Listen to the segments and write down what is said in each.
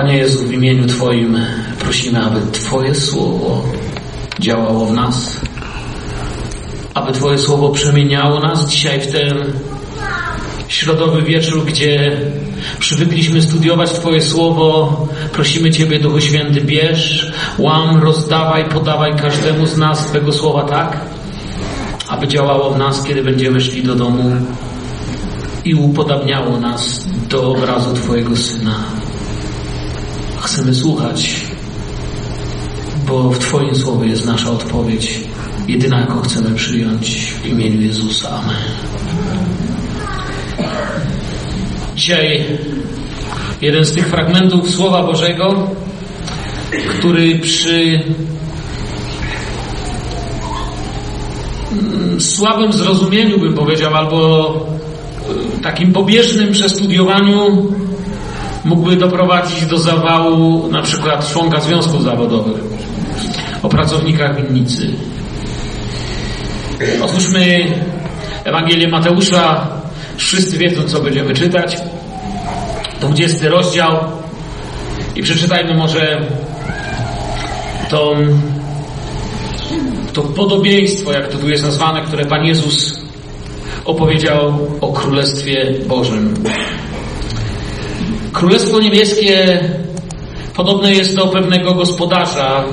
Panie Jezu, w imieniu Twoim prosimy, aby Twoje słowo działało w nas, aby Twoje słowo przemieniało nas dzisiaj w ten środowy wieczór, gdzie przywykliśmy studiować Twoje słowo. Prosimy Ciebie, Duchu Święty, bierz, łam, rozdawaj, podawaj każdemu z nas Twego słowa tak, aby działało w nas, kiedy będziemy szli do domu i upodabniało nas do obrazu Twojego Syna. Chcemy słuchać, bo w Twoim słowie jest nasza odpowiedź, jedyna jaką chcemy przyjąć w imieniu Jezusa. Amen. Dzisiaj jeden z tych fragmentów Słowa Bożego, który przy słabym zrozumieniu, bym powiedział, albo takim pobieżnym przestudiowaniu mógłby doprowadzić do zawału na przykład członka związków zawodowych o pracownikach winnicy. Otwórzmy Ewangelię Mateusza. Wszyscy wiedzą, co będziemy czytać. 20 rozdział. I przeczytajmy może to, to podobieństwo, jak to tu jest nazwane, które Pan Jezus opowiedział o Królestwie Bożym. Królestwo Niebieskie podobne jest do pewnego gospodarza,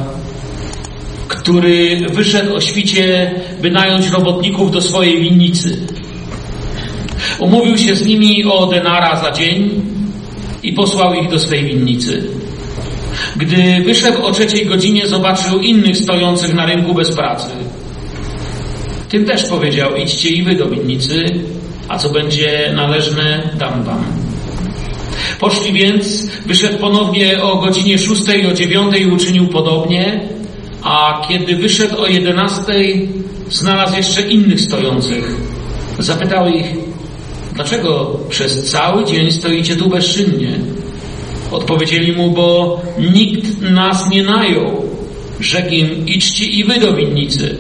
który wyszedł o świcie, by nająć robotników do swojej winnicy. Umówił się z nimi o denara za dzień i posłał ich do swej winnicy. Gdy wyszedł o trzeciej godzinie, zobaczył innych stojących na rynku bez pracy. Tym też powiedział, idźcie i wy do winnicy, a co będzie należne, dam wam. Poszli więc, wyszedł ponownie o godzinie szóstej, o dziewiątej uczynił podobnie, a kiedy wyszedł o jedenastej, znalazł jeszcze innych stojących. Zapytał ich, dlaczego przez cały dzień stoicie tu bezczynnie? Odpowiedzieli mu, bo nikt nas nie najął. Rzekł im, idźcie i wy do winnicy.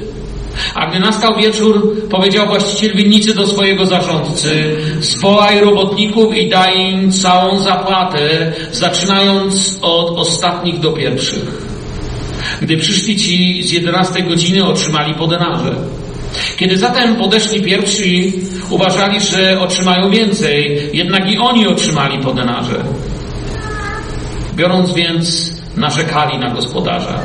A gdy nastał wieczór, powiedział właściciel winnicy do swojego zarządcy, zwołaj robotników i daj im całą zapłatę, zaczynając od ostatnich do pierwszych. Gdy przyszli ci z jedenastej godziny, otrzymali po denarze. Kiedy zatem podeszli pierwsi, uważali, że otrzymają więcej, jednak i oni otrzymali po denarze. Biorąc więc, narzekali na gospodarza.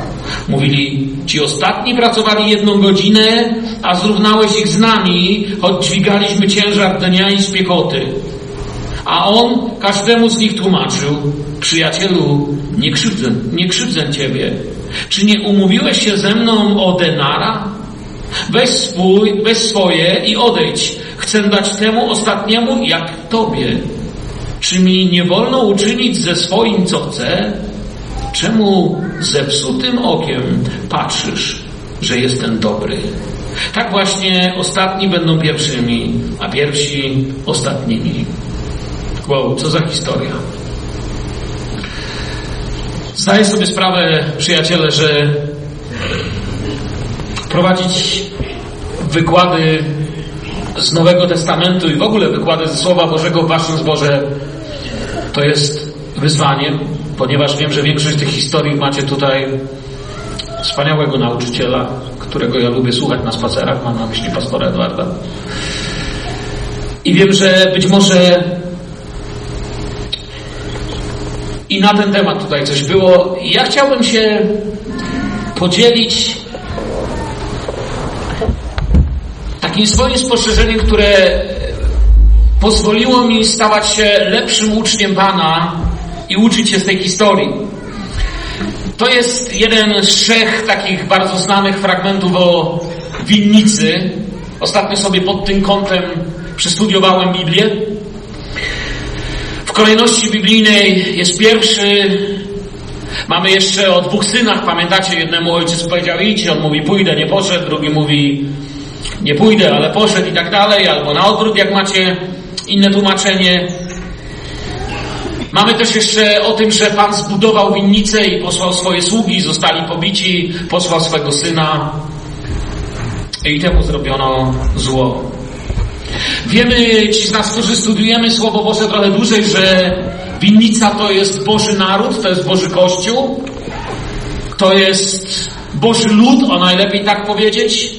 Mówili, ci ostatni pracowali jedną godzinę, a zrównałeś ich z nami, choć dźwigaliśmy ciężar dnia i spiekoty. A on każdemu z nich tłumaczył, przyjacielu, nie krzywdzę, nie krzywdzę ciebie. Czy nie umówiłeś się ze mną o denara? Weź, swój, weź swoje i odejdź. Chcę dać temu ostatniemu jak tobie. Czy mi nie wolno uczynić ze swoim, co chcę? Czemu zepsutym okiem patrzysz, że jestem dobry? Tak właśnie ostatni będą pierwszymi, a pierwsi ostatnimi. Wow, co za historia. Zdaję sobie sprawę, przyjaciele, że prowadzić wykłady z Nowego Testamentu i w ogóle wykłady ze Słowa Bożego w Waszym zborze to jest wyzwanie, ponieważ wiem, że większość tych historii macie tutaj wspaniałego nauczyciela, którego ja lubię słuchać na spacerach, mam na myśli pastora Edwarda. I wiem, że być może i na ten temat tutaj coś było. Ja chciałbym się podzielić takim swoim spostrzeżeniem, które pozwoliło mi stawać się lepszym uczniem Pana i uczyć się z tej historii. To jest jeden z trzech takich bardzo znanych fragmentów o winnicy. Ostatnio sobie pod tym kątem przestudiowałem Biblię. W kolejności biblijnej jest pierwszy. Mamy jeszcze o dwóch synach, pamiętacie? Jednemu ojciec powiedział idź, on mówi pójdę, nie poszedł, drugi mówi nie pójdę, ale poszedł i tak dalej, albo na odwrót, jak macie inne tłumaczenie. Mamy też jeszcze o tym, że Pan zbudował winnicę i posłał swoje sługi, zostali pobici, posłał swego syna i temu zrobiono zło. Wiemy, ci z nas, którzy studiujemy Słowo Boże trochę dłużej, że Winnica to jest Boży naród, to jest Boży Kościół, to jest Boży lud, o najlepiej tak powiedzieć.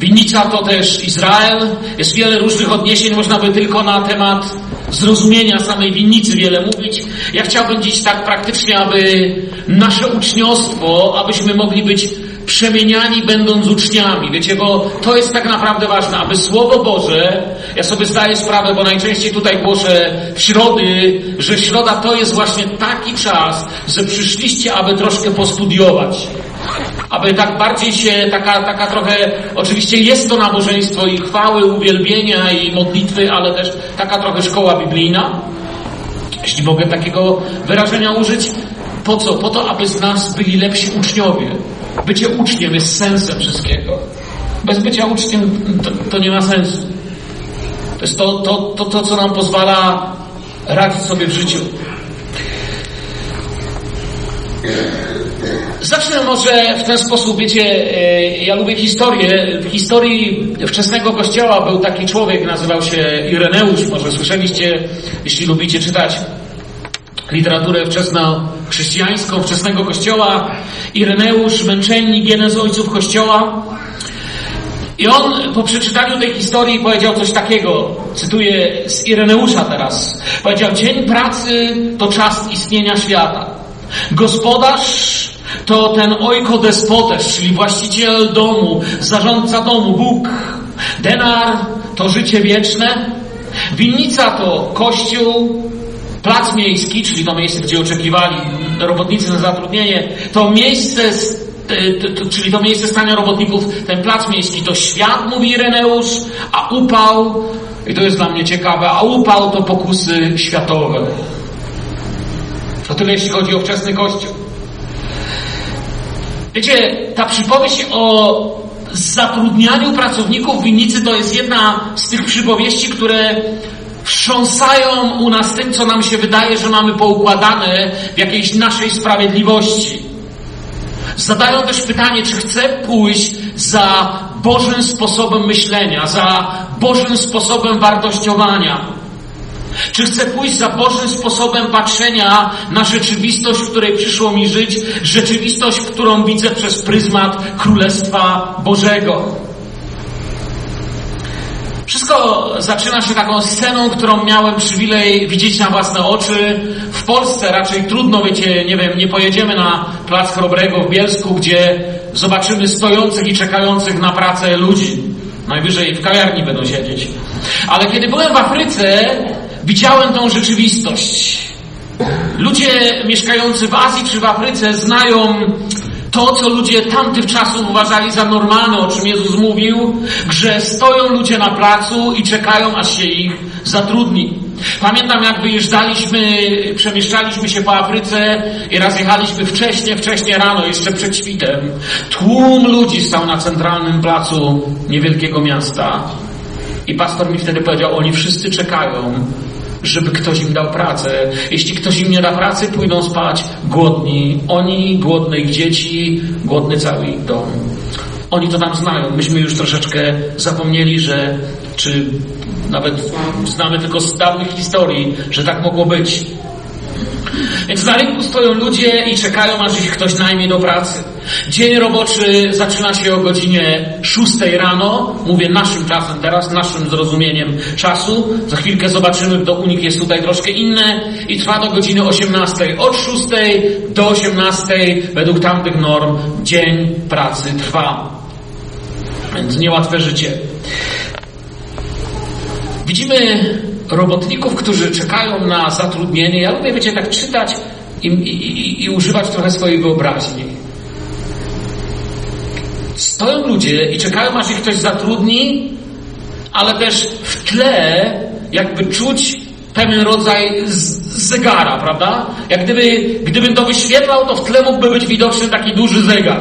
Winnica to też Izrael. Jest wiele różnych odniesień, można by tylko na temat zrozumienia samej winnicy wiele mówić. Ja chciałbym dziś tak praktycznie, aby nasze uczniostwo, abyśmy mogli być przemieniani będąc uczniami. Wiecie, bo to jest tak naprawdę ważne, aby Słowo Boże, ja sobie zdaję sprawę, bo najczęściej tutaj głoszę w środy, że środa to jest właśnie taki czas, że przyszliście, aby troszkę postudiować. Aby tak bardziej się, taka, taka trochę, oczywiście jest to nabożeństwo i chwały, uwielbienia i modlitwy, ale też taka trochę szkoła biblijna, jeśli mogę takiego wyrażenia użyć. Po co? Po to, aby z nas byli lepsi uczniowie. Bycie uczniem jest sensem wszystkiego. Bez bycia uczniem to, to nie ma sensu. To jest to, to, to, to, co nam pozwala radzić sobie w życiu. Zacznę może w ten sposób, wiecie, e, ja lubię historię. W historii wczesnego kościoła był taki człowiek, nazywał się Ireneusz, może słyszeliście, jeśli lubicie czytać literaturę wczesno-chrześcijańską, wczesnego kościoła. Ireneusz, męczennik, jeden z ojców kościoła. I on po przeczytaniu tej historii powiedział coś takiego, cytuję z Ireneusza teraz. Powiedział, dzień pracy to czas istnienia świata. Gospodarz to ten ojko despotes, czyli właściciel domu, zarządca domu, Bóg. Denar to życie wieczne. Winnica to kościół, plac miejski, czyli to miejsce, gdzie oczekiwali robotnicy na zatrudnienie, to miejsce, to, czyli to miejsce stania robotników, ten plac miejski to świat, mówi Ireneusz, a upał, i to jest dla mnie ciekawe, a upał to pokusy światowe. To tyle, jeśli chodzi o wczesny kościół. Wiecie, ta przypowieść o zatrudnianiu pracowników w winnicy to jest jedna z tych przypowieści, które wstrząsają u nas tym, co nam się wydaje, że mamy poukładane w jakiejś naszej sprawiedliwości. Zadają też pytanie, czy chcę pójść za Bożym sposobem myślenia, za Bożym sposobem wartościowania. Czy chcę pójść za Bożym sposobem patrzenia na rzeczywistość, w której przyszło mi żyć, rzeczywistość, którą widzę przez pryzmat Królestwa Bożego? Wszystko zaczyna się taką sceną, którą miałem przywilej widzieć na własne oczy. W Polsce raczej trudno, wiecie, nie wiem, nie pojedziemy na Plac Chrobrego w Bielsku, gdzie zobaczymy stojących i czekających na pracę ludzi. Najwyżej w kawiarni będą siedzieć. Ale kiedy byłem w Afryce, widziałem tą rzeczywistość. Ludzie mieszkający w Azji czy w Afryce znają to, co ludzie tamtych czasów uważali za normalne, o czym Jezus mówił, że stoją ludzie na placu i czekają, aż się ich zatrudni. Pamiętam, jak wyjeżdżaliśmy, przemieszczaliśmy się po Afryce i raz jechaliśmy wcześnie, wcześnie rano, jeszcze przed świtem. Tłum ludzi stał na centralnym placu niewielkiego miasta. I pastor mi wtedy powiedział, oni wszyscy czekają, żeby ktoś im dał pracę. Jeśli ktoś im nie da pracy, pójdą spać głodni. Oni, głodne ich dzieci, głodny cały ich dom. Oni to tam znają. Myśmy już troszeczkę zapomnieli, że czy nawet znamy tylko z dawnych historii, że tak mogło być. Więc na rynku stoją ludzie i czekają, aż ich ktoś najmie do pracy. Dzień roboczy zaczyna się o godzinie 6 rano. Mówię naszym czasem teraz, naszym zrozumieniem czasu. Za chwilkę zobaczymy, do unik jest tutaj troszkę inne. I trwa do godziny 18. Od 6 do 18 według tamtych norm dzień pracy trwa. Więc niełatwe życie. Widzimy robotników, którzy czekają na zatrudnienie. Ja lubię, wiecie, tak czytać i, i, i używać trochę swojej wyobraźni. Stoją ludzie i czekają, aż ich ktoś zatrudni, ale też w tle jakby czuć pewien rodzaj zegara, prawda? Jak gdyby, gdybym to wyświetlał, to w tle mógłby być widoczny taki duży zegar.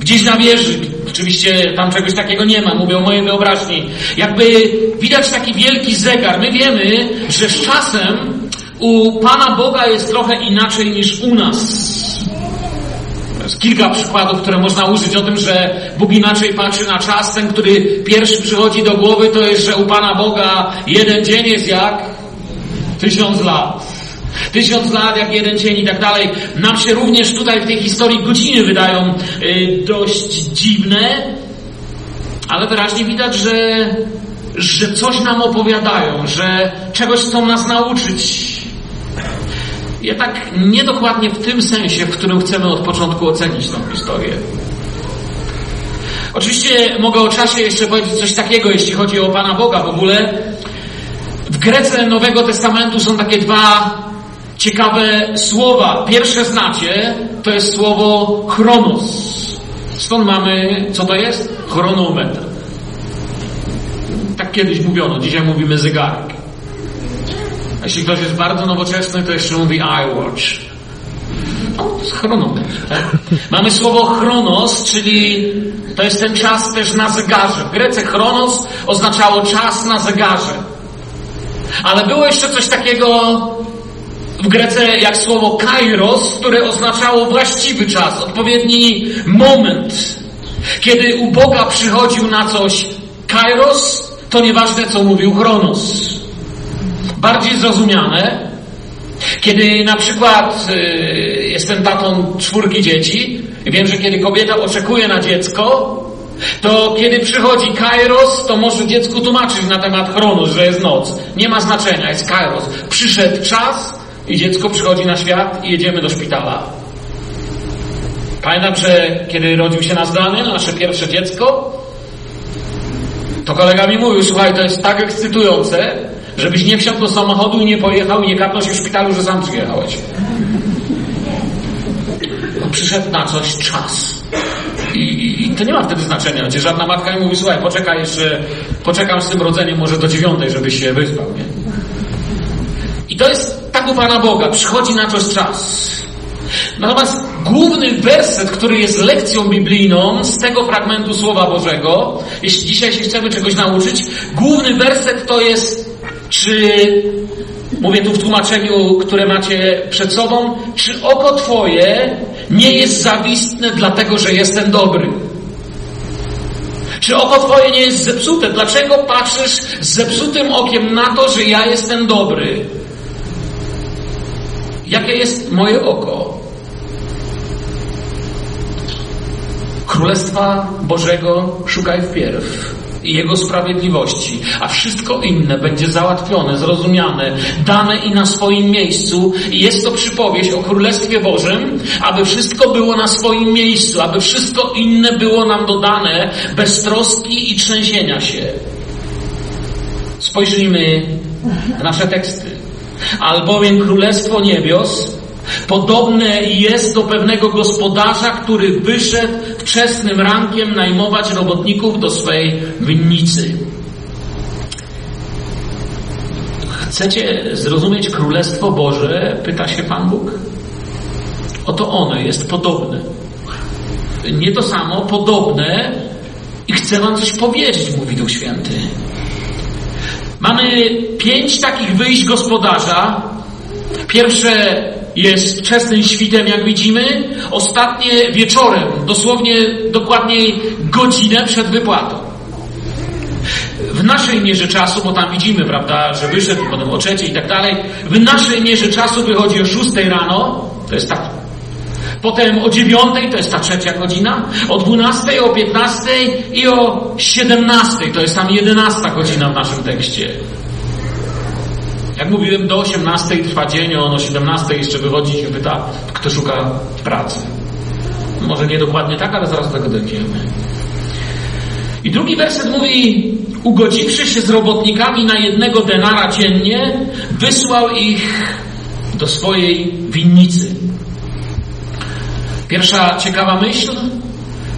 Gdzieś na wieży, oczywiście tam czegoś takiego nie ma, mówię o mojej wyobraźni. Jakby widać taki wielki zegar. My wiemy, że z czasem u Pana Boga jest trochę inaczej niż u nas. Jest kilka przykładów, które można użyć o tym, że Bóg inaczej patrzy na czas. Ten, który pierwszy przychodzi do głowy, to jest, że u Pana Boga jeden dzień jest jak Tysiąc lat. Tysiąc lat, jak jeden cień i tak dalej. Nam się również tutaj w tej historii godziny wydają y, dość dziwne, ale wyraźnie widać, że, że coś nam opowiadają, że czegoś chcą nas nauczyć. Ja tak niedokładnie w tym sensie, w którym chcemy od początku ocenić tą historię. Oczywiście mogę o czasie jeszcze powiedzieć coś takiego, jeśli chodzi o Pana Boga w ogóle. W Grece Nowego Testamentu są takie dwa ciekawe słowa. Pierwsze znacie, to jest słowo chronos. Stąd mamy, co to jest? Chronometr. Tak kiedyś mówiono, dzisiaj mówimy zegarek. A jeśli ktoś jest bardzo nowoczesny, to jeszcze mówi iWatch. No, chronometr. Mamy słowo chronos, czyli to jest ten czas też na zegarze. W Grece chronos oznaczało czas na zegarze. Ale było jeszcze coś takiego w Grece jak słowo kairos, które oznaczało właściwy czas, odpowiedni moment. Kiedy u Boga przychodził na coś kairos, to nieważne co mówił chronos. Bardziej zrozumiane, kiedy na przykład y, jestem tatą czwórki dzieci wiem, że kiedy kobieta oczekuje na dziecko, to kiedy przychodzi Kairos, to może dziecku tłumaczyć na temat chronos, że jest noc. Nie ma znaczenia, jest Kairos. Przyszedł czas i dziecko przychodzi na świat i jedziemy do szpitala. Pamiętam, że kiedy rodził się nasz Daniel, nasze pierwsze dziecko, to kolega mi mówił, słuchaj, to jest tak ekscytujące, żebyś nie wsiadł do samochodu i nie pojechał i nie kapnął się w szpitalu, że sam przyjechałeś. Przyszedł na coś czas. I, I, to nie ma wtedy znaczenia, gdzie żadna matka nie mówi, słuchaj, poczekaj jeszcze, poczekam z tym rodzeniem może do dziewiątej, żebyś się wyspał, nie? I to jest u Pana Boga, przychodzi na coś czas. Natomiast główny werset, który jest lekcją biblijną z tego fragmentu Słowa Bożego, jeśli dzisiaj się chcemy czegoś nauczyć, główny werset to jest, czy, mówię tu w tłumaczeniu, które macie przed sobą, czy oko Twoje nie jest zawistne dlatego, że jestem dobry? Czy oko Twoje nie jest zepsute? Dlaczego patrzysz z zepsutym okiem na to, że ja jestem dobry? Jakie jest moje oko? Królestwa Bożego szukaj wpierw i Jego sprawiedliwości, a wszystko inne będzie załatwione, zrozumiane, dane i na swoim miejscu. I jest to przypowieść o Królestwie Bożym, aby wszystko było na swoim miejscu, aby wszystko inne było nam dodane bez troski i trzęsienia się. Spojrzyjmy w nasze teksty. Albowiem Królestwo Niebios podobne jest do pewnego gospodarza, który wyszedł wczesnym rankiem najmować robotników do swej winnicy. Chcecie zrozumieć Królestwo Boże? Pyta się Pan Bóg. Oto ono jest podobne. Nie to samo, podobne i chcę Wam coś powiedzieć, mówi Duch Święty. Mamy pięć takich wyjść gospodarza. Pierwsze jest wczesnym świtem, jak widzimy. Ostatnie wieczorem, dosłownie dokładniej godzinę przed wypłatą. W naszej mierze czasu, bo tam widzimy, prawda, że wyszedł, potem o trzeciej i tak dalej, w naszej mierze czasu wychodzi o szóstej rano, to jest tak Potem o dziewiątej to jest ta trzecia godzina, o dwunastej, o piętnastej i o siedemnastej to jest tam jedenasta godzina w naszym tekście. Jak mówiłem, do osiemnastej trwa dzień, on o siedemnastej jeszcze wychodzi i się pyta, kto szuka pracy. Może nie dokładnie tak, ale zaraz tego dojdziemy. I drugi werset mówi, ugodziwszy się z robotnikami na jednego denara dziennie, wysłał ich do swojej winnicy. Pierwsza ciekawa myśl.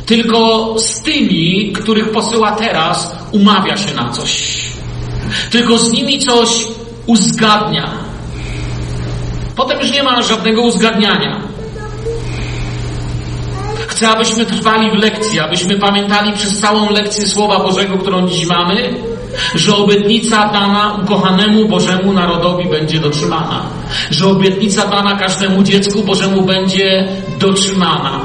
Tylko z tymi, których posyła teraz, umawia się na coś. Tylko z nimi coś uzgadnia. Potem już nie ma żadnego uzgadniania. Chcę, abyśmy trwali w lekcji, abyśmy pamiętali przez całą lekcję Słowa Bożego, którą dziś mamy, że obietnica dana ukochanemu Bożemu narodowi będzie dotrzymana, że obietnica dana każdemu dziecku Bożemu będzie dotrzymana.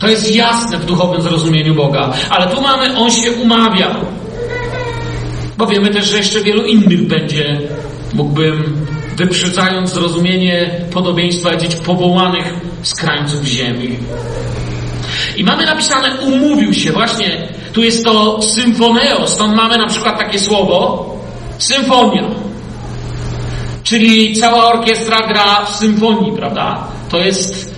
To jest jasne w duchowym zrozumieniu Boga, ale tu mamy, On się umawia. Bo wiemy też, że jeszcze wielu innych będzie mógłbym, wyprzedzając zrozumienie podobieństwa, powiedzieć powołanych z krańców ziemi. I mamy napisane umówił się, właśnie tu jest to symfoneo, stąd mamy na przykład takie słowo symfonia. Czyli cała orkiestra gra w symfonii, prawda? To jest,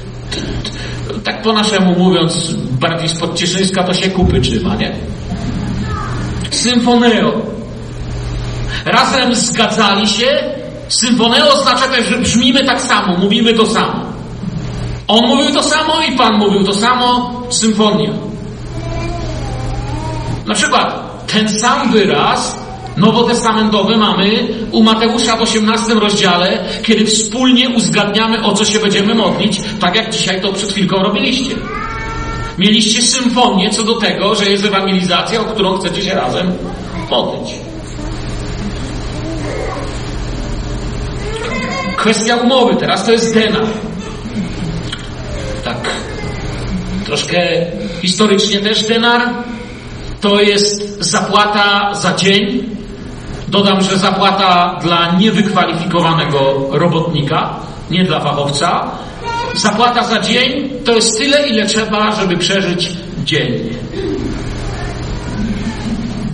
tak po naszemu mówiąc, bardziej spod Cieszyńska to się kupy trzyma, nie? Symfoneo. Razem zgadzali się. Symfoneo oznacza też, że brzmimy tak samo, mówimy to samo. On mówił to samo i Pan mówił to samo. Symfonia. Na przykład ten sam wyraz nowotestamentowy mamy u Mateusza w 18 rozdziale, kiedy wspólnie uzgadniamy, o co się będziemy modlić, tak jak dzisiaj to przed chwilką robiliście. Mieliście symfonię co do tego, że jest ewangelizacja, o którą chcecie się razem modlić. Kwestia umowy, teraz to jest denar. Tak, troszkę historycznie też denar to jest zapłata za dzień. Dodam, że zapłata dla niewykwalifikowanego robotnika, nie dla fachowca. Zapłata za dzień to jest tyle, ile trzeba, żeby przeżyć dzień.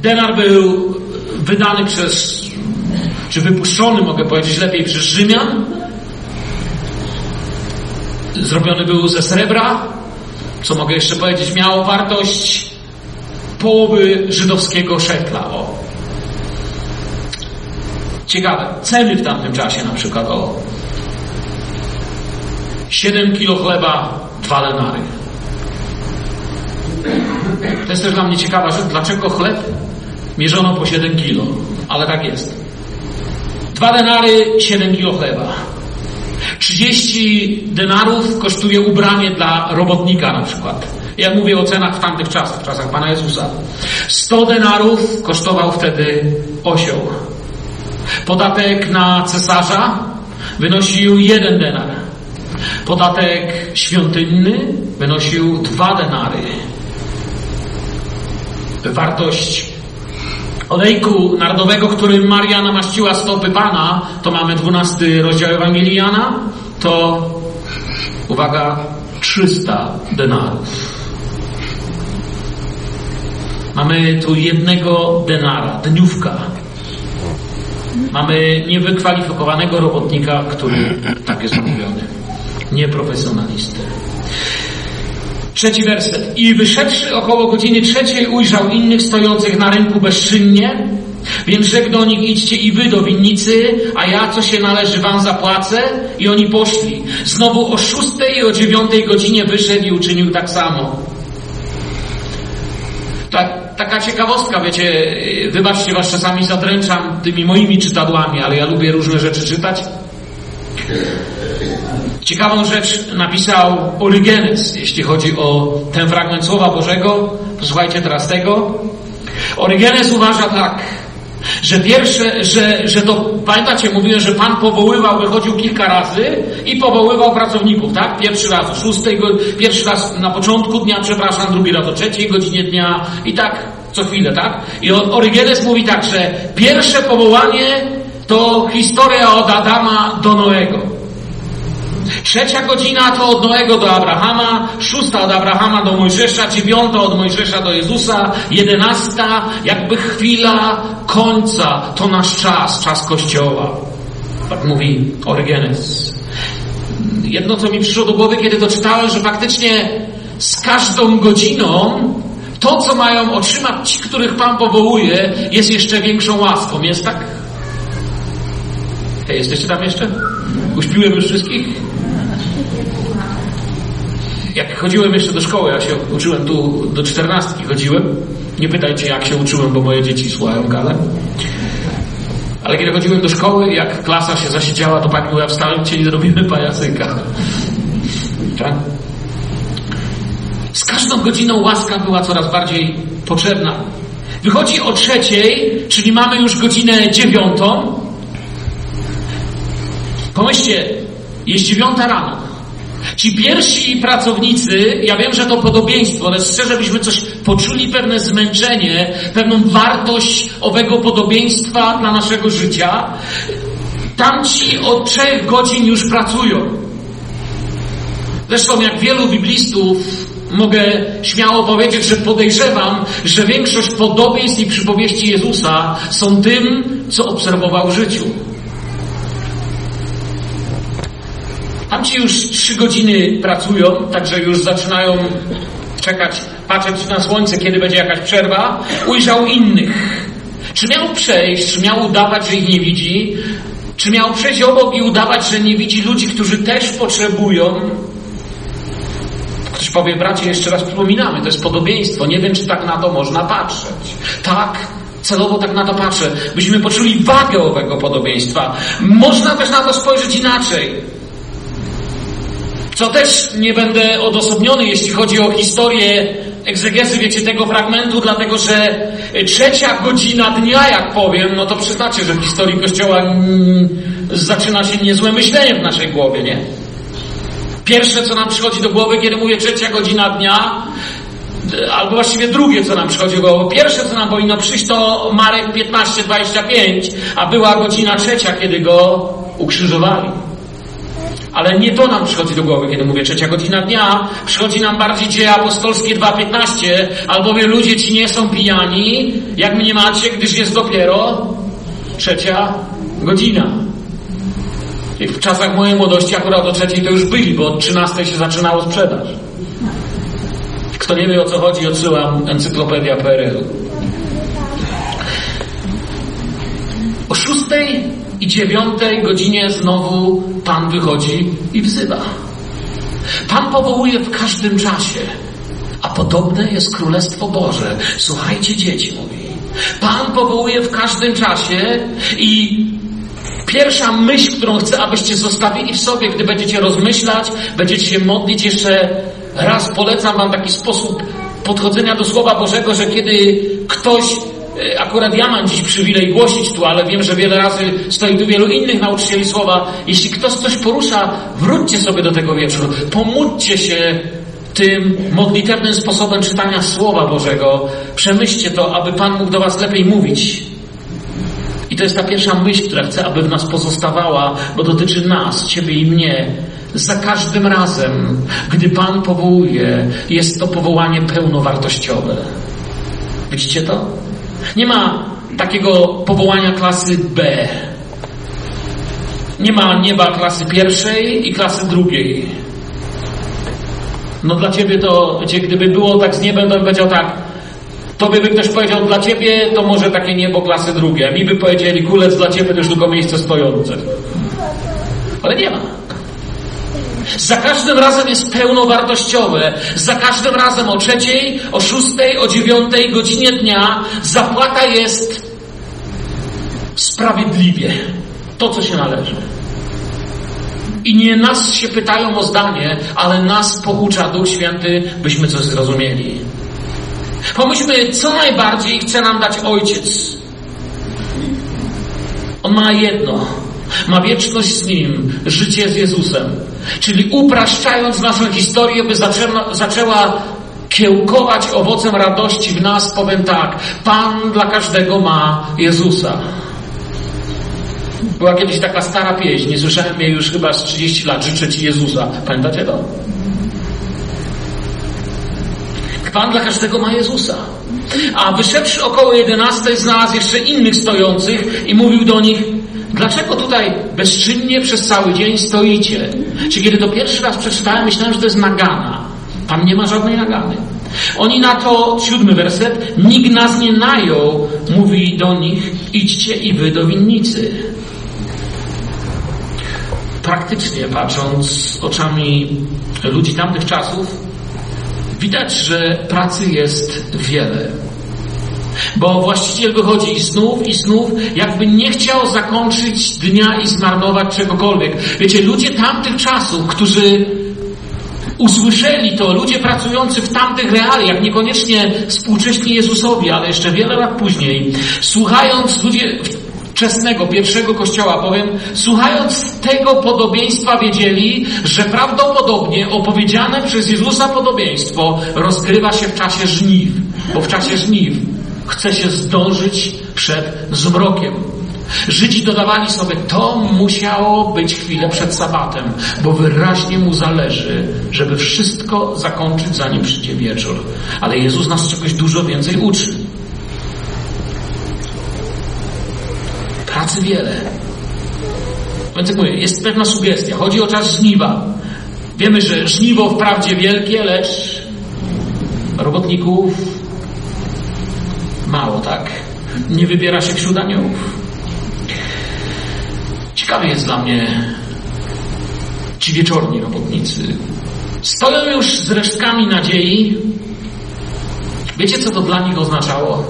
Denar był wydany przez, czy wypuszczony, mogę powiedzieć lepiej, przez Rzymian. Zrobiony był ze srebra, co mogę jeszcze powiedzieć, miało wartość połowy żydowskiego szekla. O. Ciekawe, ceny w tamtym czasie na przykład o 7 kilo chleba, 2 denary. To jest też dla mnie ciekawa rzecz, dlaczego chleb mierzono po 7 kilo, ale tak jest. 2 denary, 7 kilo chleba. 30 denarów kosztuje ubranie dla robotnika na przykład. Ja mówię o cenach w tamtych czasach, w czasach Pana Jezusa. 100 denarów kosztował wtedy osioł. Podatek na cesarza wynosił jeden denar. Podatek świątynny wynosił dwa denary. Wartość olejku narodowego, którym Maria namaściła stopy Pana, to mamy 12 rozdział Ewangelii Jana, to uwaga, 300 denarów. Mamy tu jednego denara, dniówka. Mamy niewykwalifikowanego robotnika, który tak jest mówiony. Nieprofesjonalistę. Trzeci werset. I wyszedłszy około godziny trzeciej ujrzał innych stojących na rynku bezczynnie, więc rzekł do nich idźcie i wy do winnicy, a ja co się należy wam zapłacę. I oni poszli. Znowu o szóstej i o dziewiątej godzinie wyszedł i uczynił tak samo. Tak, taka ciekawostka, wiecie, wybaczcie was czasami zadręczam tymi moimi czytadłami, ale ja lubię różne rzeczy czytać. Ciekawą rzecz napisał Orygenes, jeśli chodzi o ten fragment Słowa Bożego. Posłuchajcie teraz tego. Orygenes uważa tak, że pierwsze, że, że to, pamiętacie, mówiłem, że Pan powoływał, wychodził kilka razy i powoływał pracowników, tak? Pierwszy raz o szóstej, pierwszy raz na początku dnia, przepraszam, drugi raz o trzeciej godzinie dnia i tak co chwilę, tak? I Orygenes mówi tak, że pierwsze powołanie to historia od Adama do Noego. Trzecia godzina to od Noego do Abrahama, szósta od Abrahama do Mojżesza, dziewiąta od Mojżesza do Jezusa, jedenasta jakby chwila końca, to nasz czas, czas Kościoła. Tak mówi Orygenes. Jedno, co mi przyszło do głowy, kiedy to czytałem, że faktycznie z każdą godziną to, co mają otrzymać ci, których Pan powołuje, jest jeszcze większą łaską. Jest tak? Hej, jesteście tam jeszcze? Uśpiłem już wszystkich? Jak chodziłem jeszcze do szkoły, ja się uczyłem tu do czternastki chodziłem. Nie pytajcie jak się uczyłem, bo moje dzieci słuchają galę. Ale kiedy chodziłem do szkoły, jak klasa się zasiedziała, to pani mówiła, wstałem, nie zrobimy pajacyka. Tak? Z każdą godziną łaska była coraz bardziej potrzebna. Wychodzi o trzeciej, czyli mamy już godzinę dziewiątą. Pomyślcie, jest dziewiąta rano. Ci pierwsi pracownicy, ja wiem, że to podobieństwo, ale szczerze byśmy coś poczuli pewne zmęczenie, pewną wartość owego podobieństwa dla naszego życia. Tamci od trzech godzin już pracują. Zresztą jak wielu biblistów mogę śmiało powiedzieć, że podejrzewam, że większość podobieństw i przypowieści Jezusa są tym, co obserwował w życiu. Tamci już trzy godziny pracują, także już zaczynają czekać, patrzeć na słońce, kiedy będzie jakaś przerwa. Ujrzał innych. Czy miał przejść, czy miał udawać, że ich nie widzi? Czy miał przejść obok i udawać, że nie widzi ludzi, którzy też potrzebują? Ktoś powie, bracie, jeszcze raz przypominamy, to jest podobieństwo. Nie wiem, czy tak na to można patrzeć. Tak, celowo tak na to patrzę, byśmy poczuli wagę owego podobieństwa. Można też na to spojrzeć inaczej. Co też nie będę odosobniony, jeśli chodzi o historię egzegezy, wiecie, tego fragmentu, dlatego że trzecia godzina dnia, jak powiem, no to przyznacie, że w historii Kościoła mm, zaczyna się niezłe myślenie w naszej głowie, nie? Pierwsze, co nam przychodzi do głowy, kiedy mówię trzecia godzina dnia, albo właściwie drugie, co nam przychodzi do głowy. Pierwsze, co nam powinno przyjść, to Marek 15:25, a była godzina trzecia, kiedy go ukrzyżowali. Ale nie to nam przychodzi do głowy, kiedy mówię trzecia godzina dnia. Przychodzi nam bardziej dzieje apostolskie 2.15, albowiem ludzie ci nie są pijani, jak mnie macie, gdyż jest dopiero trzecia godzina. I w czasach mojej młodości akurat o trzeciej to już byli, bo od 13 się zaczynało sprzedaż. Kto nie wie o co chodzi, odsyłam encyklopedia PRL. O szóstej i dziewiątej godzinie znowu Pan wychodzi i wzywa. Pan powołuje w każdym czasie. A podobne jest Królestwo Boże. Słuchajcie, dzieci, mówi. Pan powołuje w każdym czasie i pierwsza myśl, którą chcę, abyście zostawili w sobie, gdy będziecie rozmyślać, będziecie się modlić, jeszcze raz polecam Wam taki sposób podchodzenia do Słowa Bożego, że kiedy ktoś akurat ja mam dziś przywilej głosić tu, ale wiem, że wiele razy stoi tu wielu innych nauczycieli słowa. Jeśli ktoś coś porusza, wróćcie sobie do tego wieczoru. Pomódźcie się tym modlitewnym sposobem czytania Słowa Bożego. Przemyślcie to, aby Pan mógł do Was lepiej mówić. I to jest ta pierwsza myśl, która chcę, aby w nas pozostawała, bo dotyczy nas, Ciebie i mnie. Za każdym razem, gdy Pan powołuje, jest to powołanie pełnowartościowe. Widzicie to? Nie ma takiego powołania klasy B. Nie ma nieba klasy pierwszej i klasy drugiej. No dla ciebie to, wiecie, gdyby było tak z niebem, to bym powiedział tak, to by ktoś powiedział, dla ciebie to może takie niebo klasy drugie. Mi by powiedzieli, kulec dla ciebie to już tylko miejsce stojące. Ale nie ma. Za każdym razem jest pełnowartościowe. Za każdym razem o trzeciej, o szóstej, o dziewiątej godzinie dnia zapłata jest sprawiedliwie. To, co się należy. I nie nas się pytają o zdanie, ale nas poucza Duch Święty, byśmy coś zrozumieli. Pomyślmy, co najbardziej chce nam dać Ojciec. On ma jedno ma wieczność z Nim, życie z Jezusem. Czyli upraszczając naszą historię, by zaczęła, zaczęła kiełkować owocem radości w nas, powiem tak, Pan dla każdego ma Jezusa. Była kiedyś taka stara pieśń, nie słyszałem jej już chyba z 30 lat, życzę Ci Jezusa. Pamiętacie to? Pan dla każdego ma Jezusa. A wyszedłszy około 11 znalazł jeszcze innych stojących i mówił do nich, Dlaczego tutaj bezczynnie przez cały dzień stoicie? Czy kiedy to pierwszy raz przeczytałem, myślałem, że to jest nagana. Tam nie ma żadnej nagany. Oni na to, siódmy werset, nikt nas nie najął, mówi do nich, idźcie i wy do winnicy. Praktycznie patrząc oczami ludzi tamtych czasów, widać, że pracy jest wiele. Bo właściciel wychodzi i snów, i snów, jakby nie chciał zakończyć dnia i zmarnować czegokolwiek. Wiecie, ludzie tamtych czasów, którzy usłyszeli to, ludzie pracujący w tamtych realiach, niekoniecznie współcześni Jezusowi, ale jeszcze wiele lat później, słuchając ludzie wczesnego, pierwszego kościoła, powiem, słuchając tego podobieństwa wiedzieli, że prawdopodobnie opowiedziane przez Jezusa podobieństwo rozgrywa się w czasie żniw, bo w czasie żniw chce się zdążyć przed zmrokiem. Żydzi dodawali sobie, to musiało być chwilę przed sabatem, bo wyraźnie mu zależy, żeby wszystko zakończyć, zanim przyjdzie wieczór. Ale Jezus nas czegoś dużo więcej uczy. Pracy wiele. Więc jak mówię, jest pewna sugestia. Chodzi o czas żniwa. Wiemy, że żniwo wprawdzie wielkie, lecz robotników mało, tak? Nie wybiera się wśród aniołów. Ciekawy jest dla mnie ci wieczorni robotnicy. Stoją już z resztkami nadziei. Wiecie, co to dla nich oznaczało?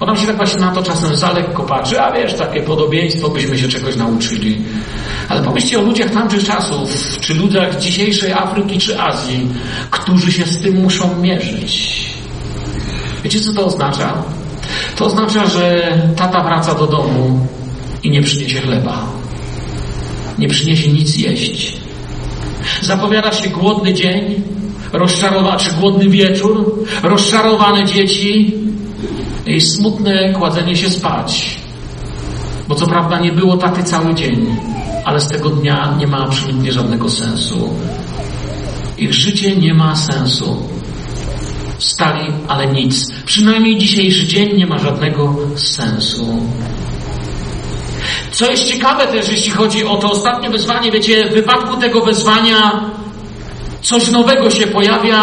Bo nam się tak właśnie na to czasem za lekko patrzy, a wiesz, takie podobieństwo, byśmy się czegoś nauczyli. Ale pomyślcie o ludziach tamtych czasów, czy ludziach dzisiejszej Afryki czy Azji, którzy się z tym muszą mierzyć. Wiecie, co to oznacza? To oznacza, że tata wraca do domu i nie przyniesie chleba. Nie przyniesie nic jeść. Zapowiada się głodny dzień, rozczarowa, czy głodny wieczór, rozczarowane dzieci i smutne kładzenie się spać. Bo co prawda nie było taty cały dzień, ale z tego dnia nie ma absolutnie żadnego sensu. Ich życie nie ma sensu. Stali, ale nic. Przynajmniej dzisiejszy dzień nie ma żadnego sensu. Co jest ciekawe też, jeśli chodzi o to ostatnie wezwanie, wiecie, w wypadku tego wezwania coś nowego się pojawia,